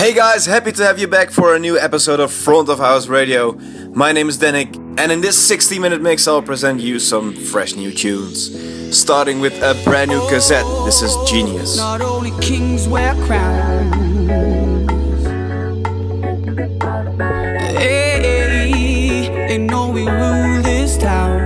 Hey guys, happy to have you back for a new episode of Front of House Radio. My name is Danik, and in this 60 minute mix, I'll present you some fresh new tunes. Starting with a brand new cassette, this is Genius. Not only kings wear crowns. Hey, hey, we rule this town.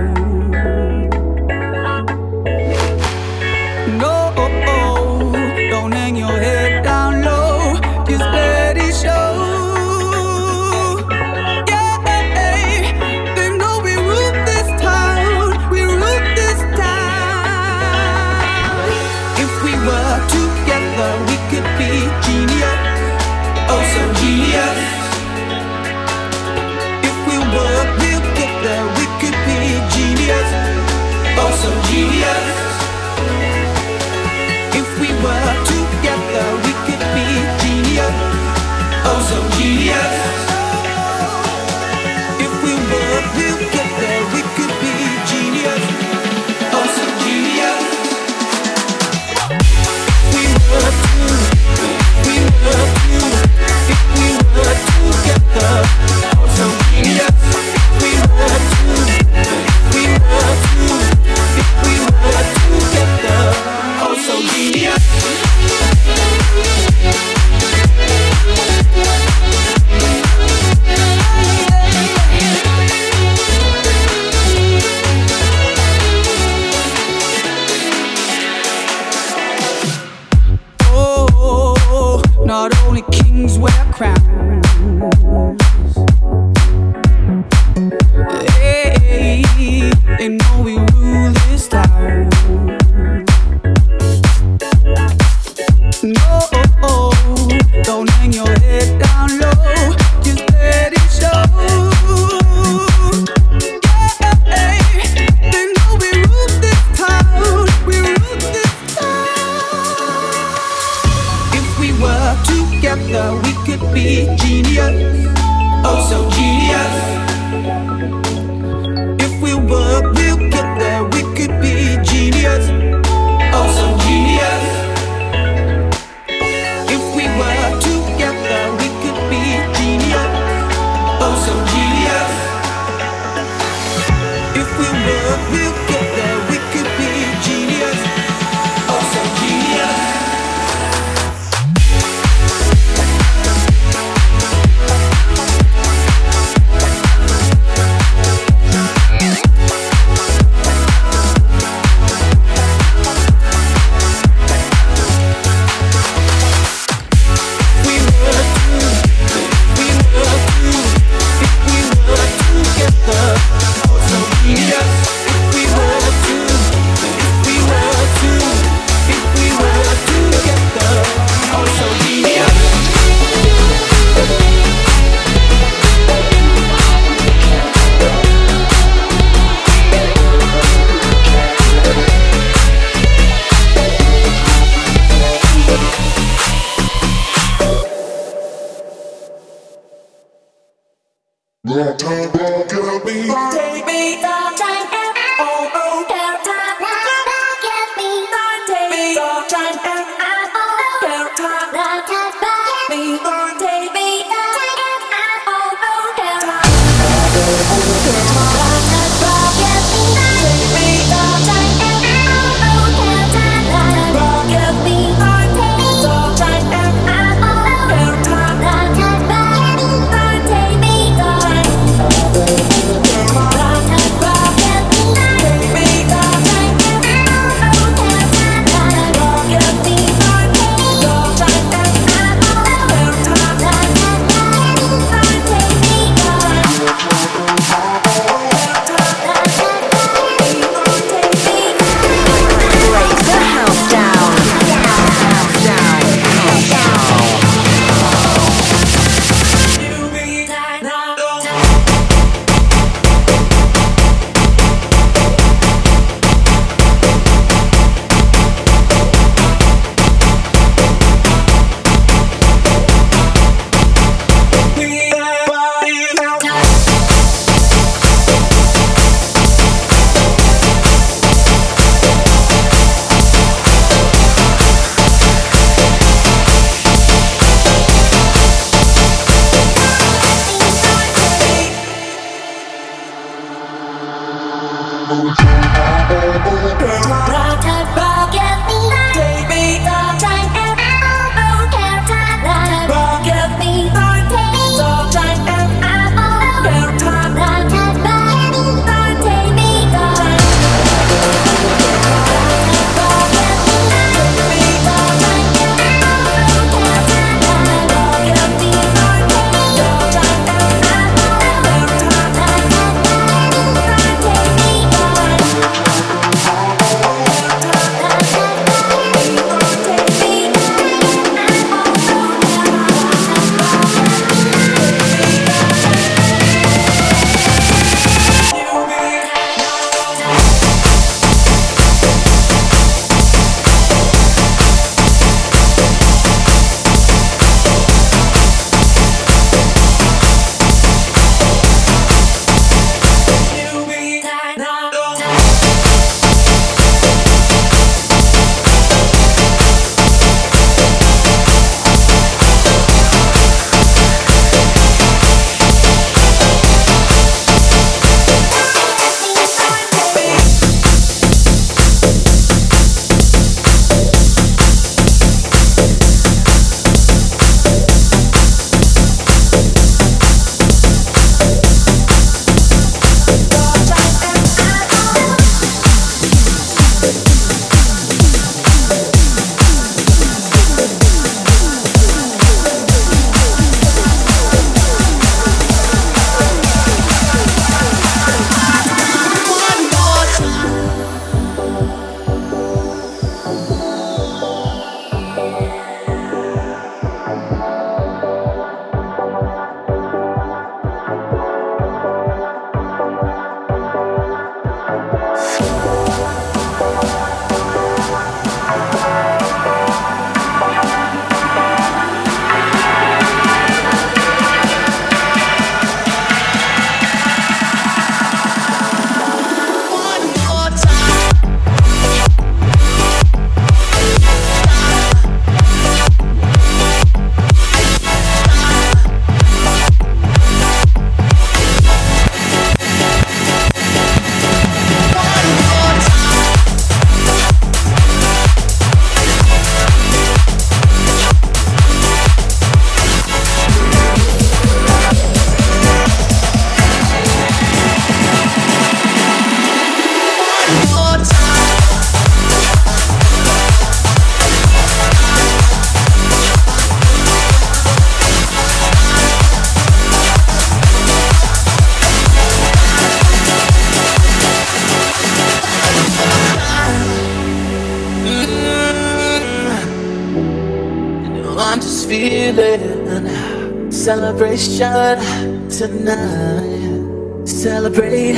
celebration tonight. Celebrate,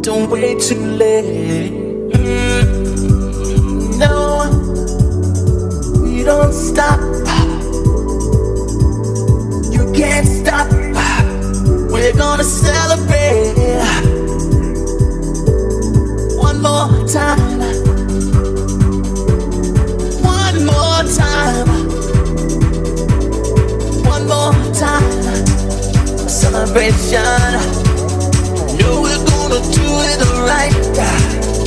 don't wait too late. Mm. No, you don't stop. You can't stop. We're gonna celebrate one more time. One more time. celebration. Know we're gonna do it all right.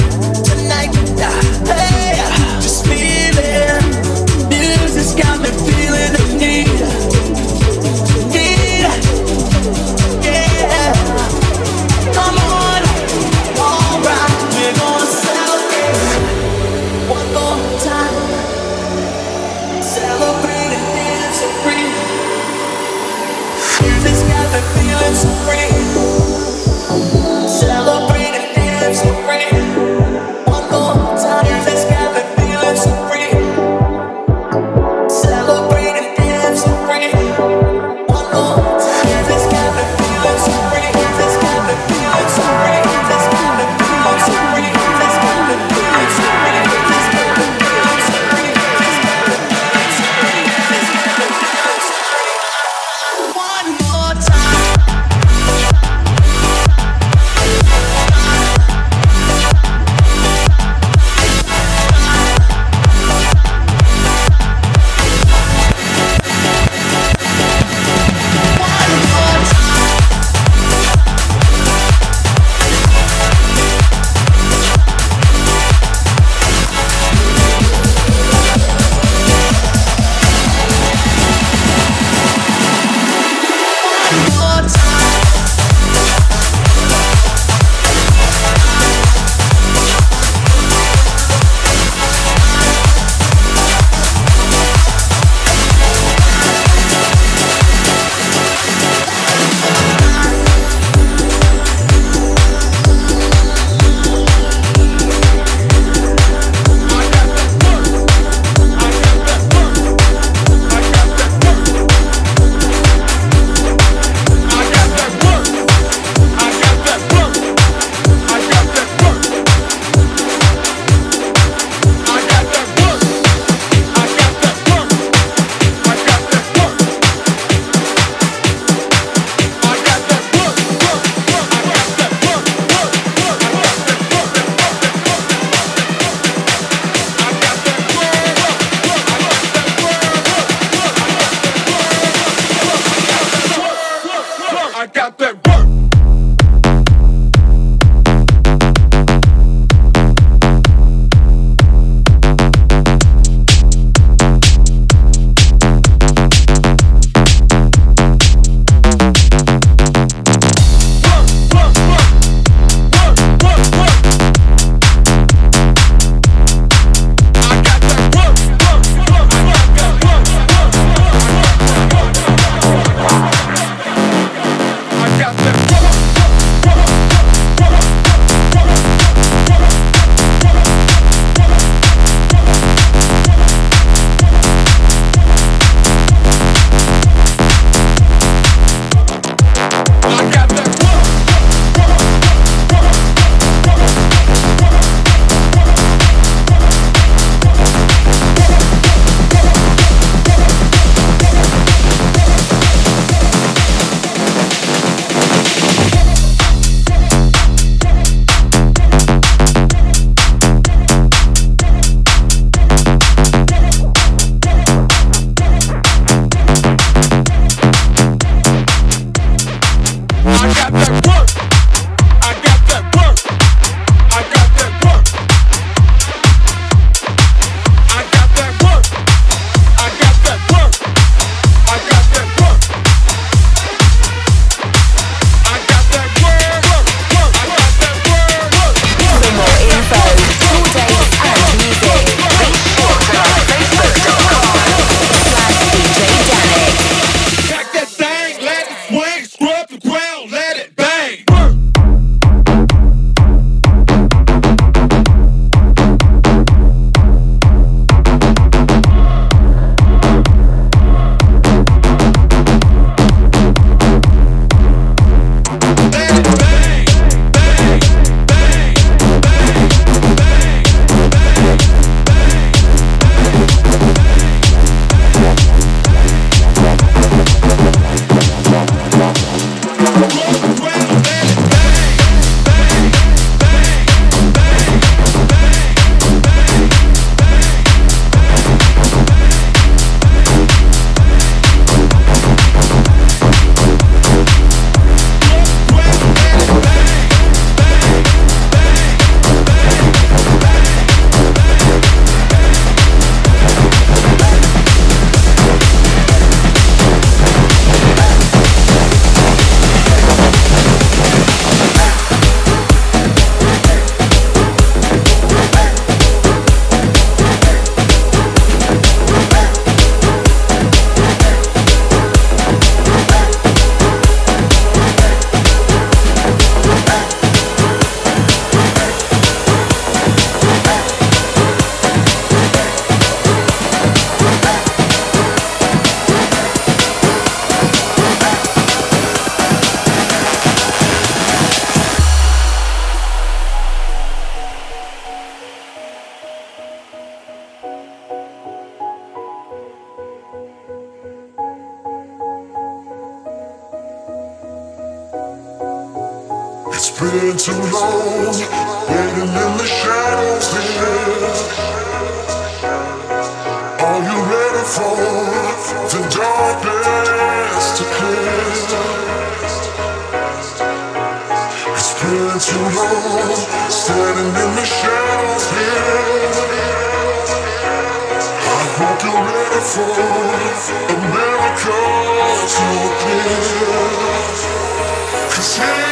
It's Shame.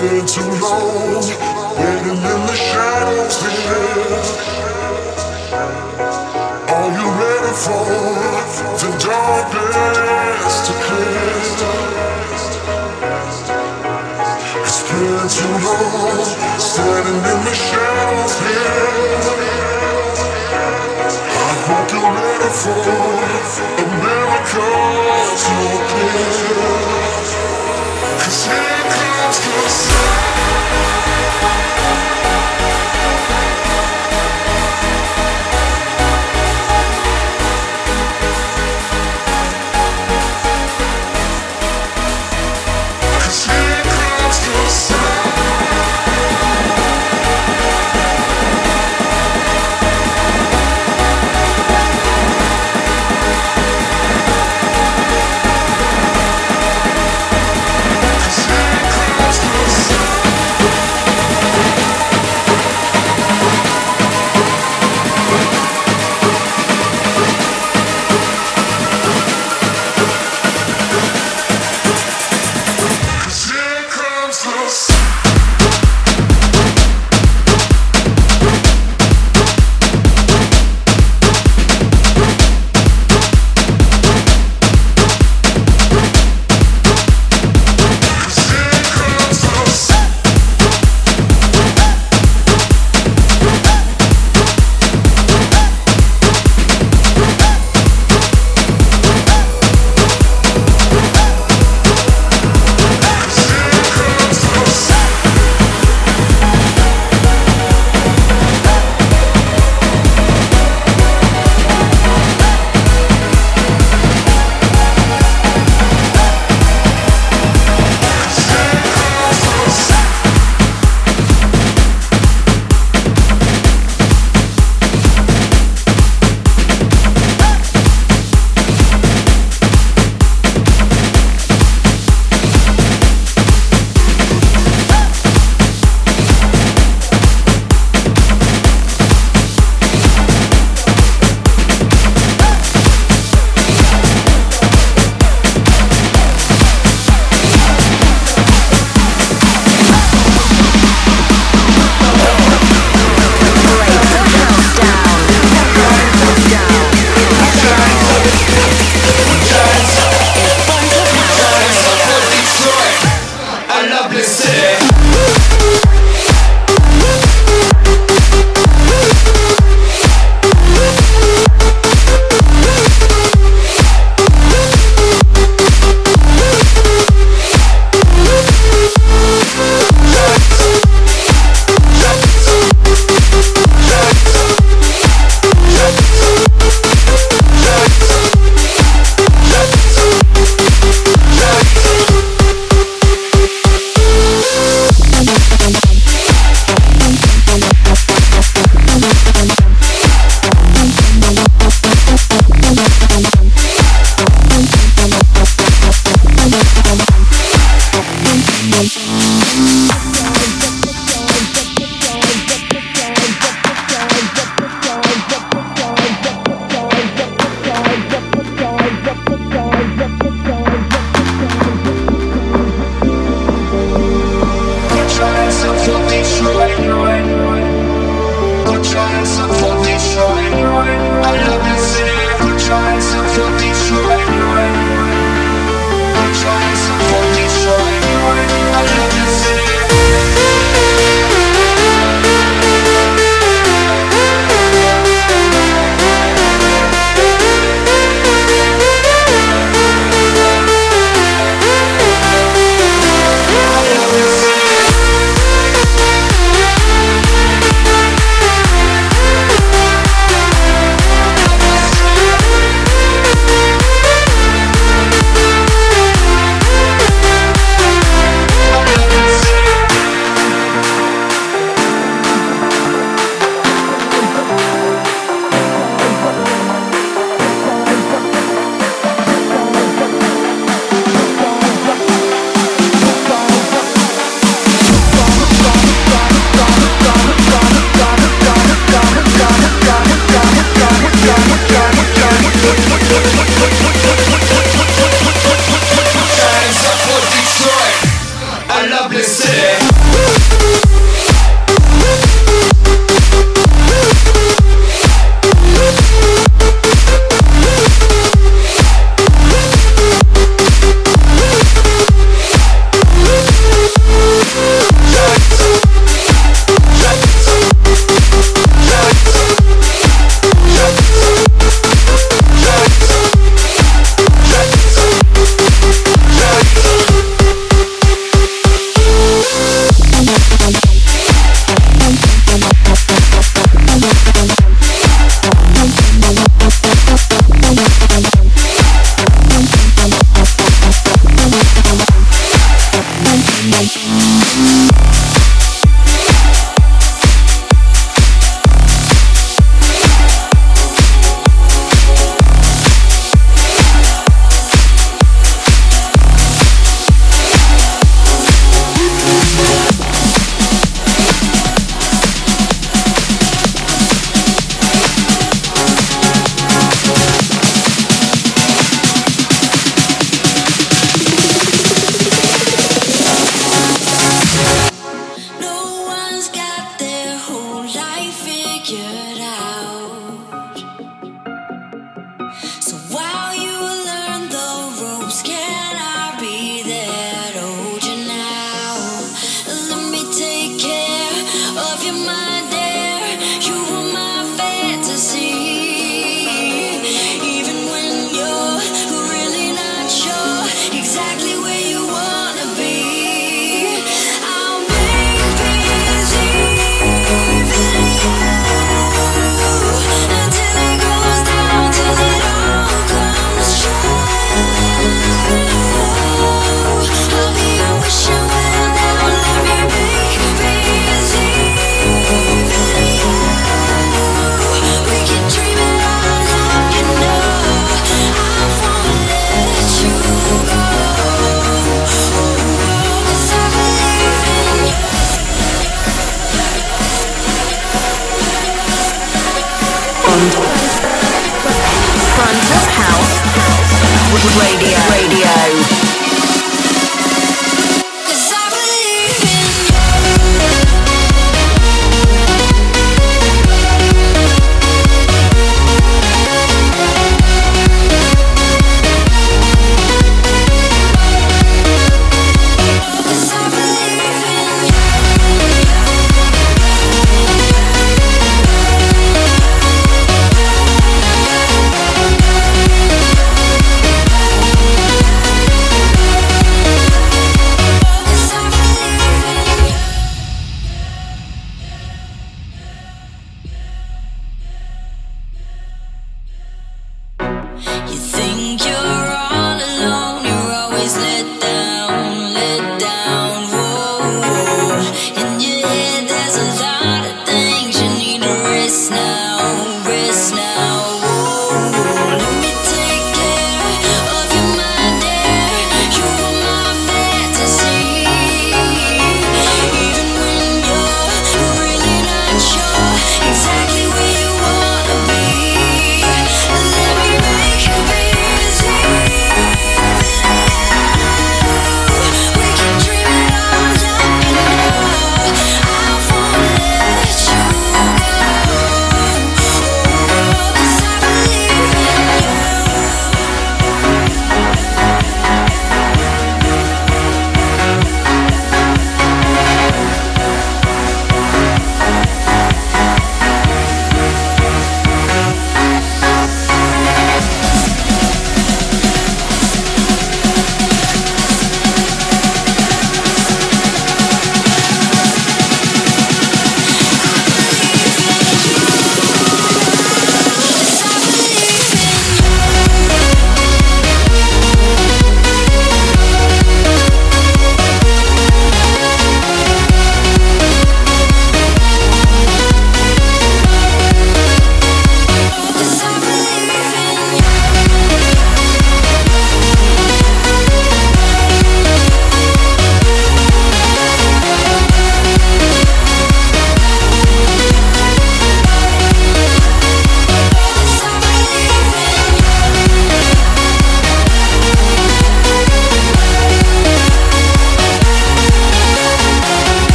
Been too long, waiting in the shadows here. Are you ready for the darkness to clear? It's been too long, standing in the shadows here. I hope you're ready for a miracle to appear. Here comes the sun.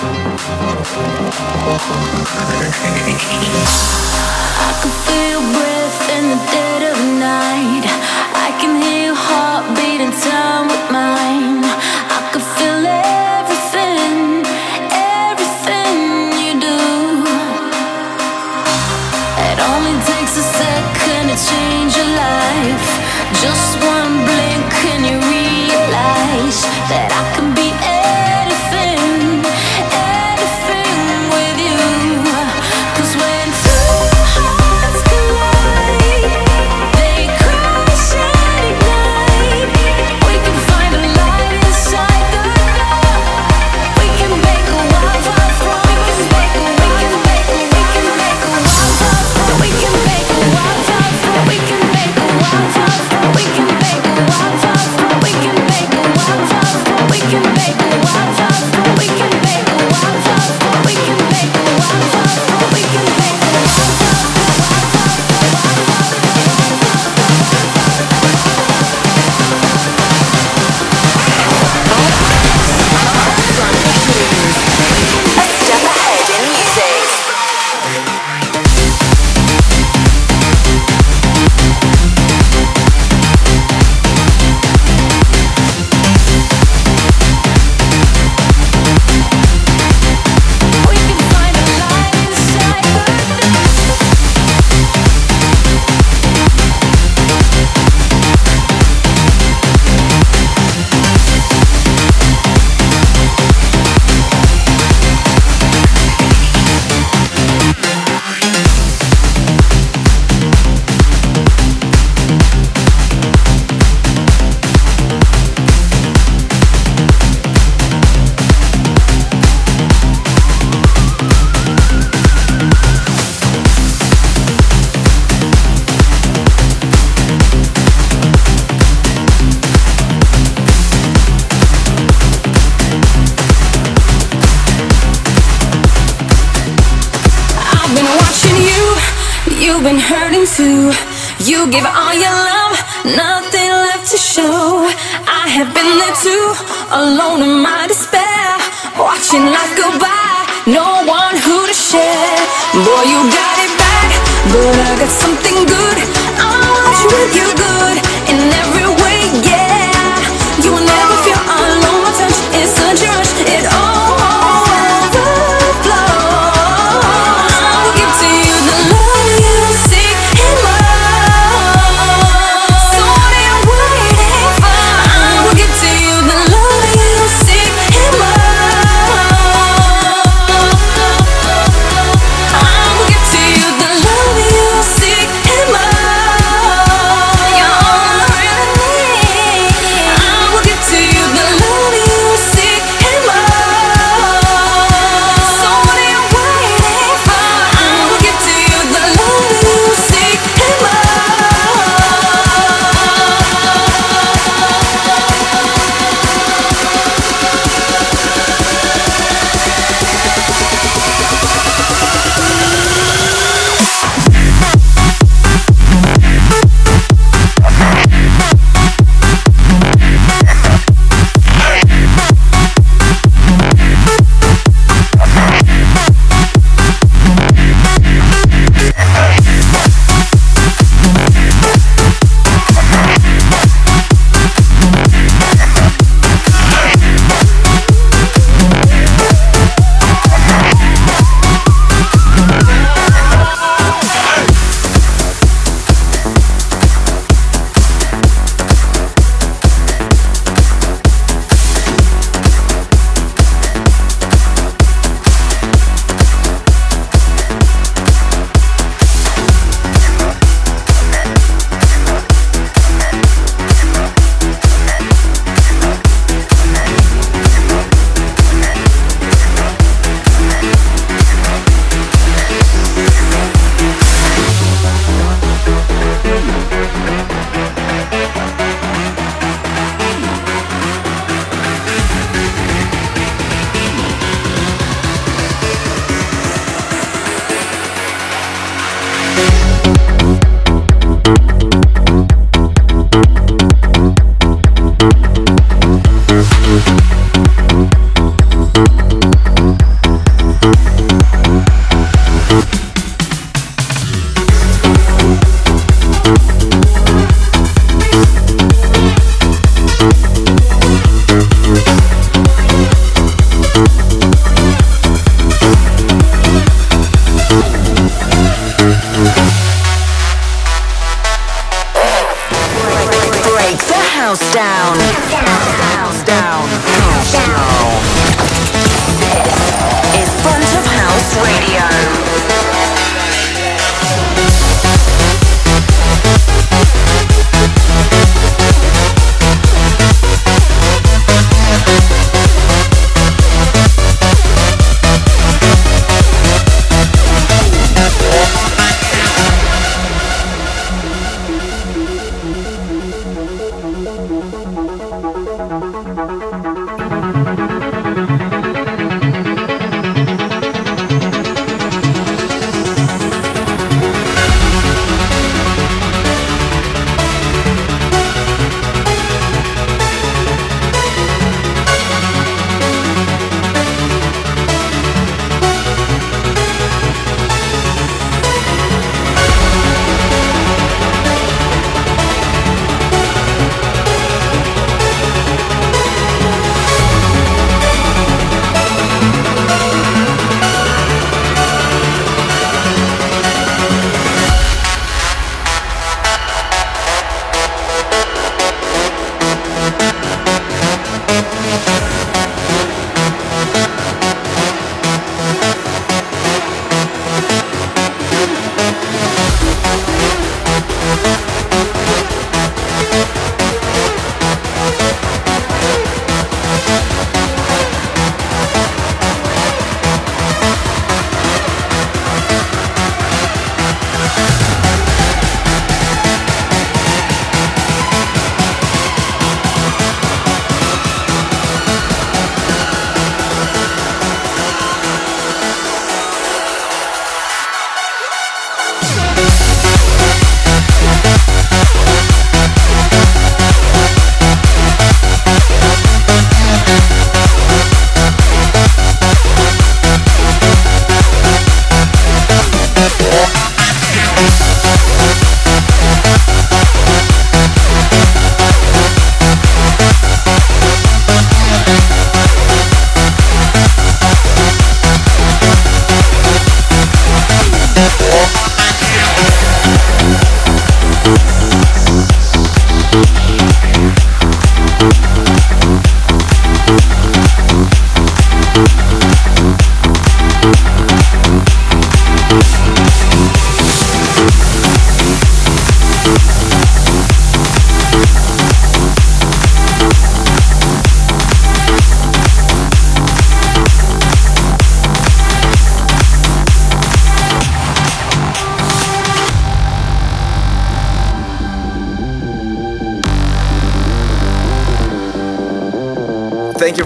Thank you.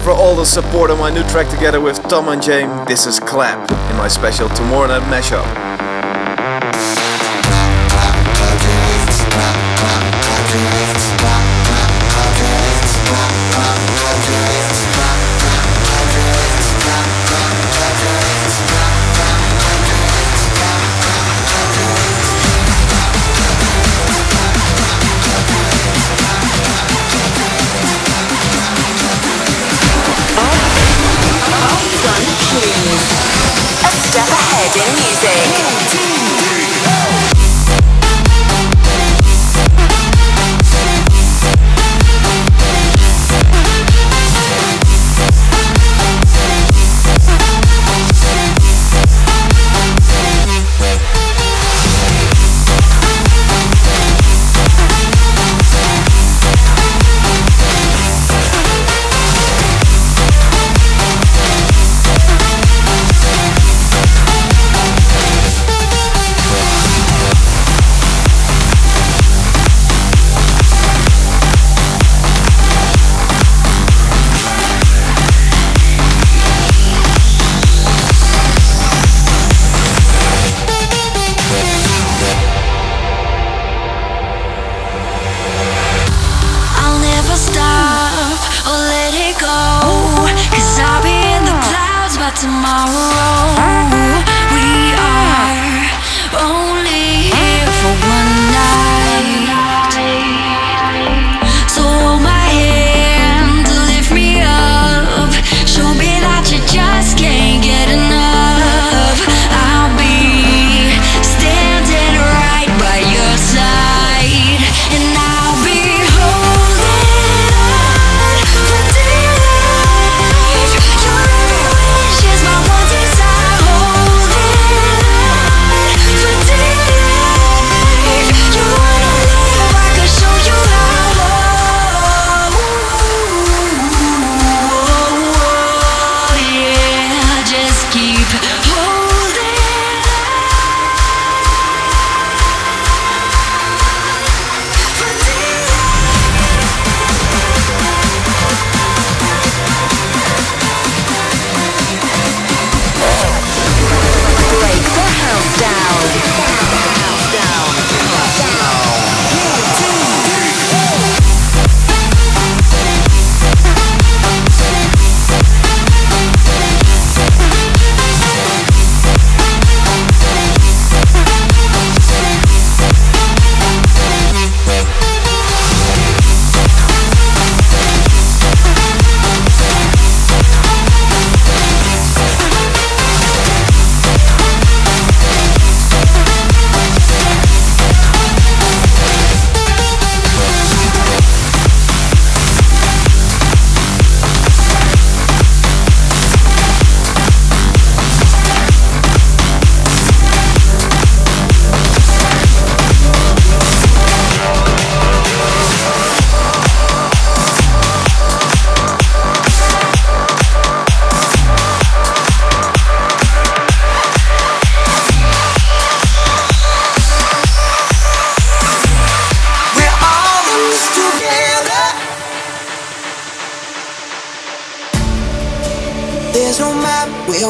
for all the support on my new track together with Tom and James. This is Clap in my special Tomorrow Night Mashup.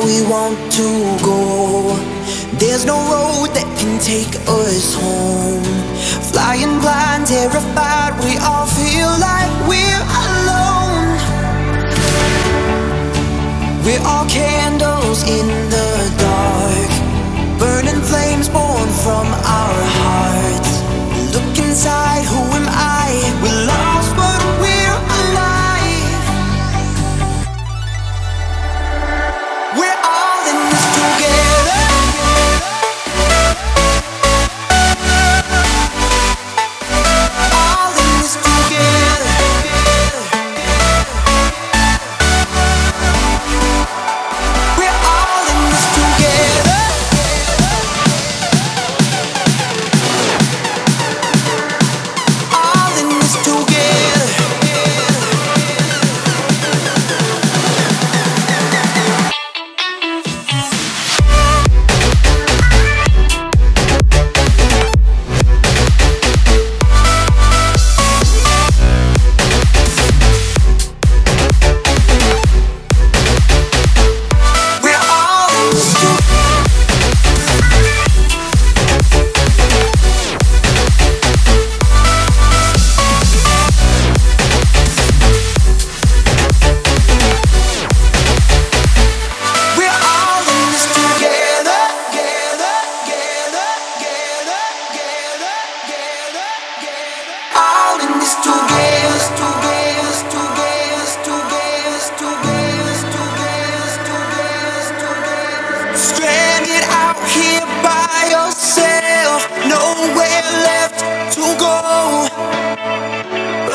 we want to go. There's no road that can take us home. Flying blind, terrified, we all feel like we're alone. We're all candles in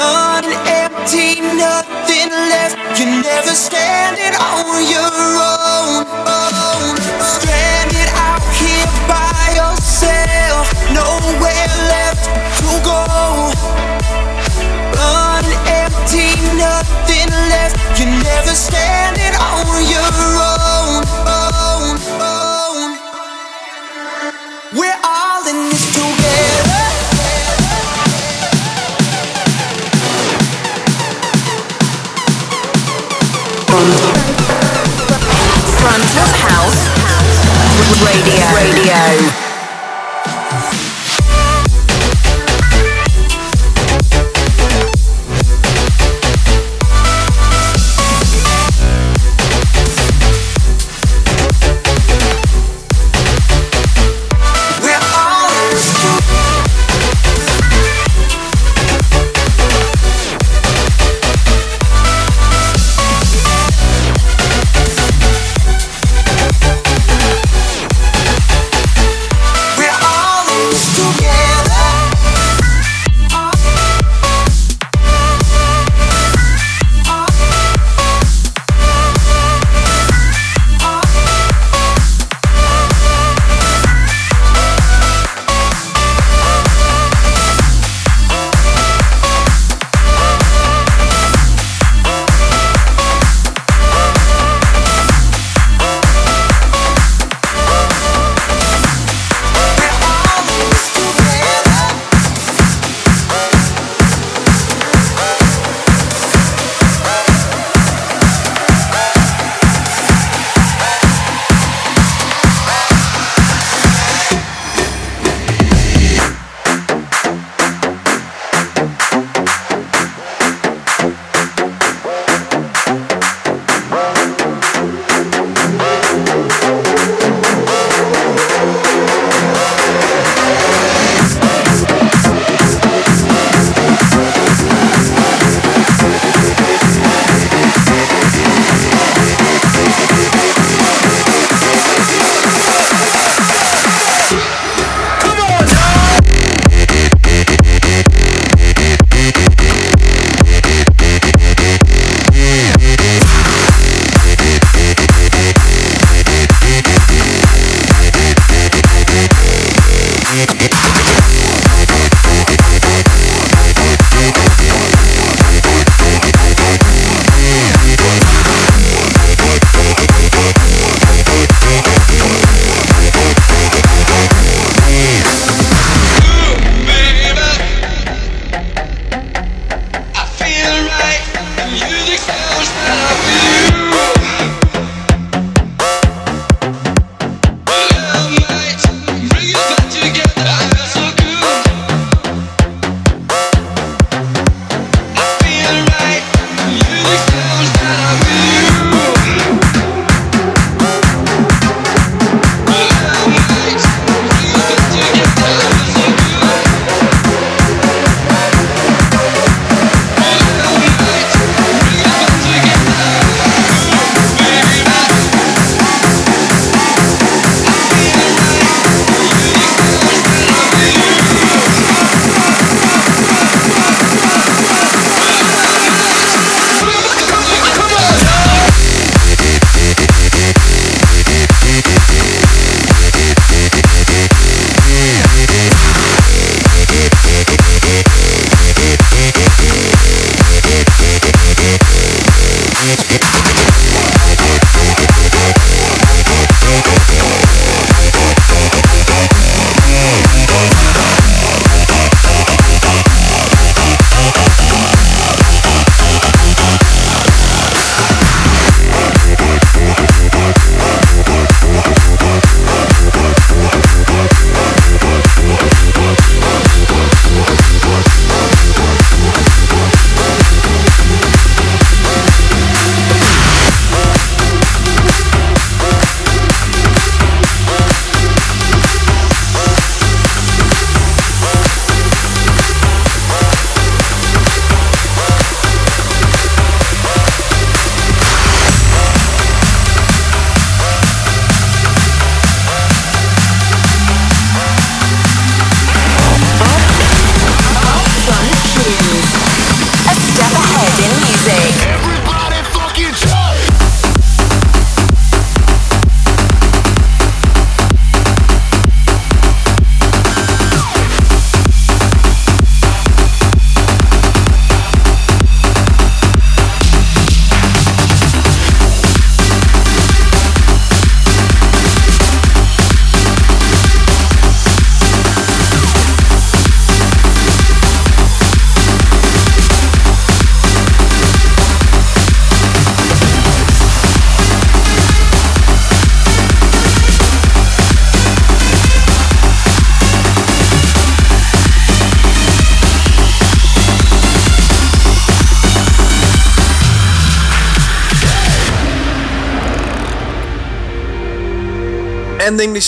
Empty, nothing left. You're never standing on your own. own. Stranded out here by yourself, nowhere left to go. Empty, nothing left. You're never standing on your own, Front of house. Radio. Radio.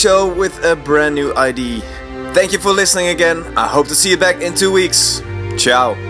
show with a brand new ID. Thank you for listening again. I hope to see you back in two weeks. Ciao.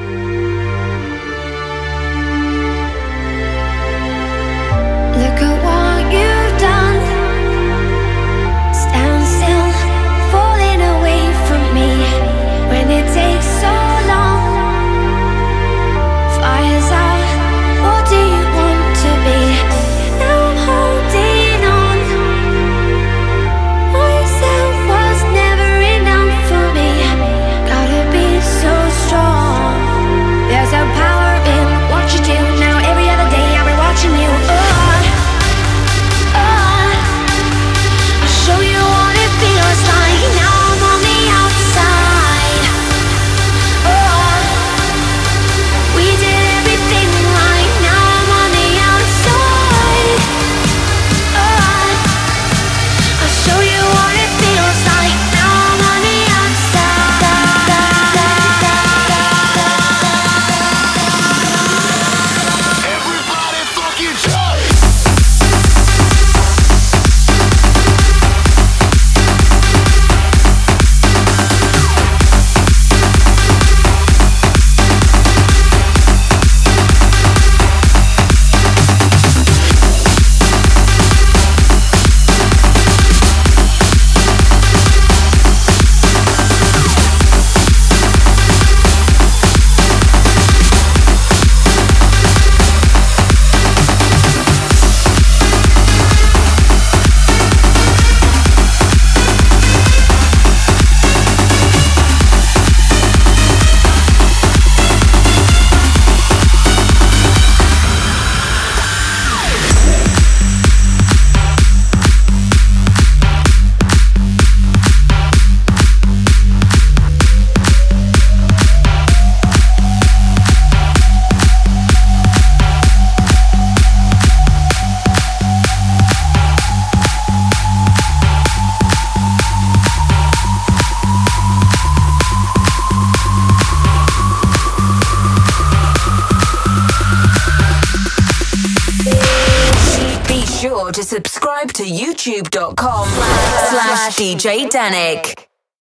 Jay Danik.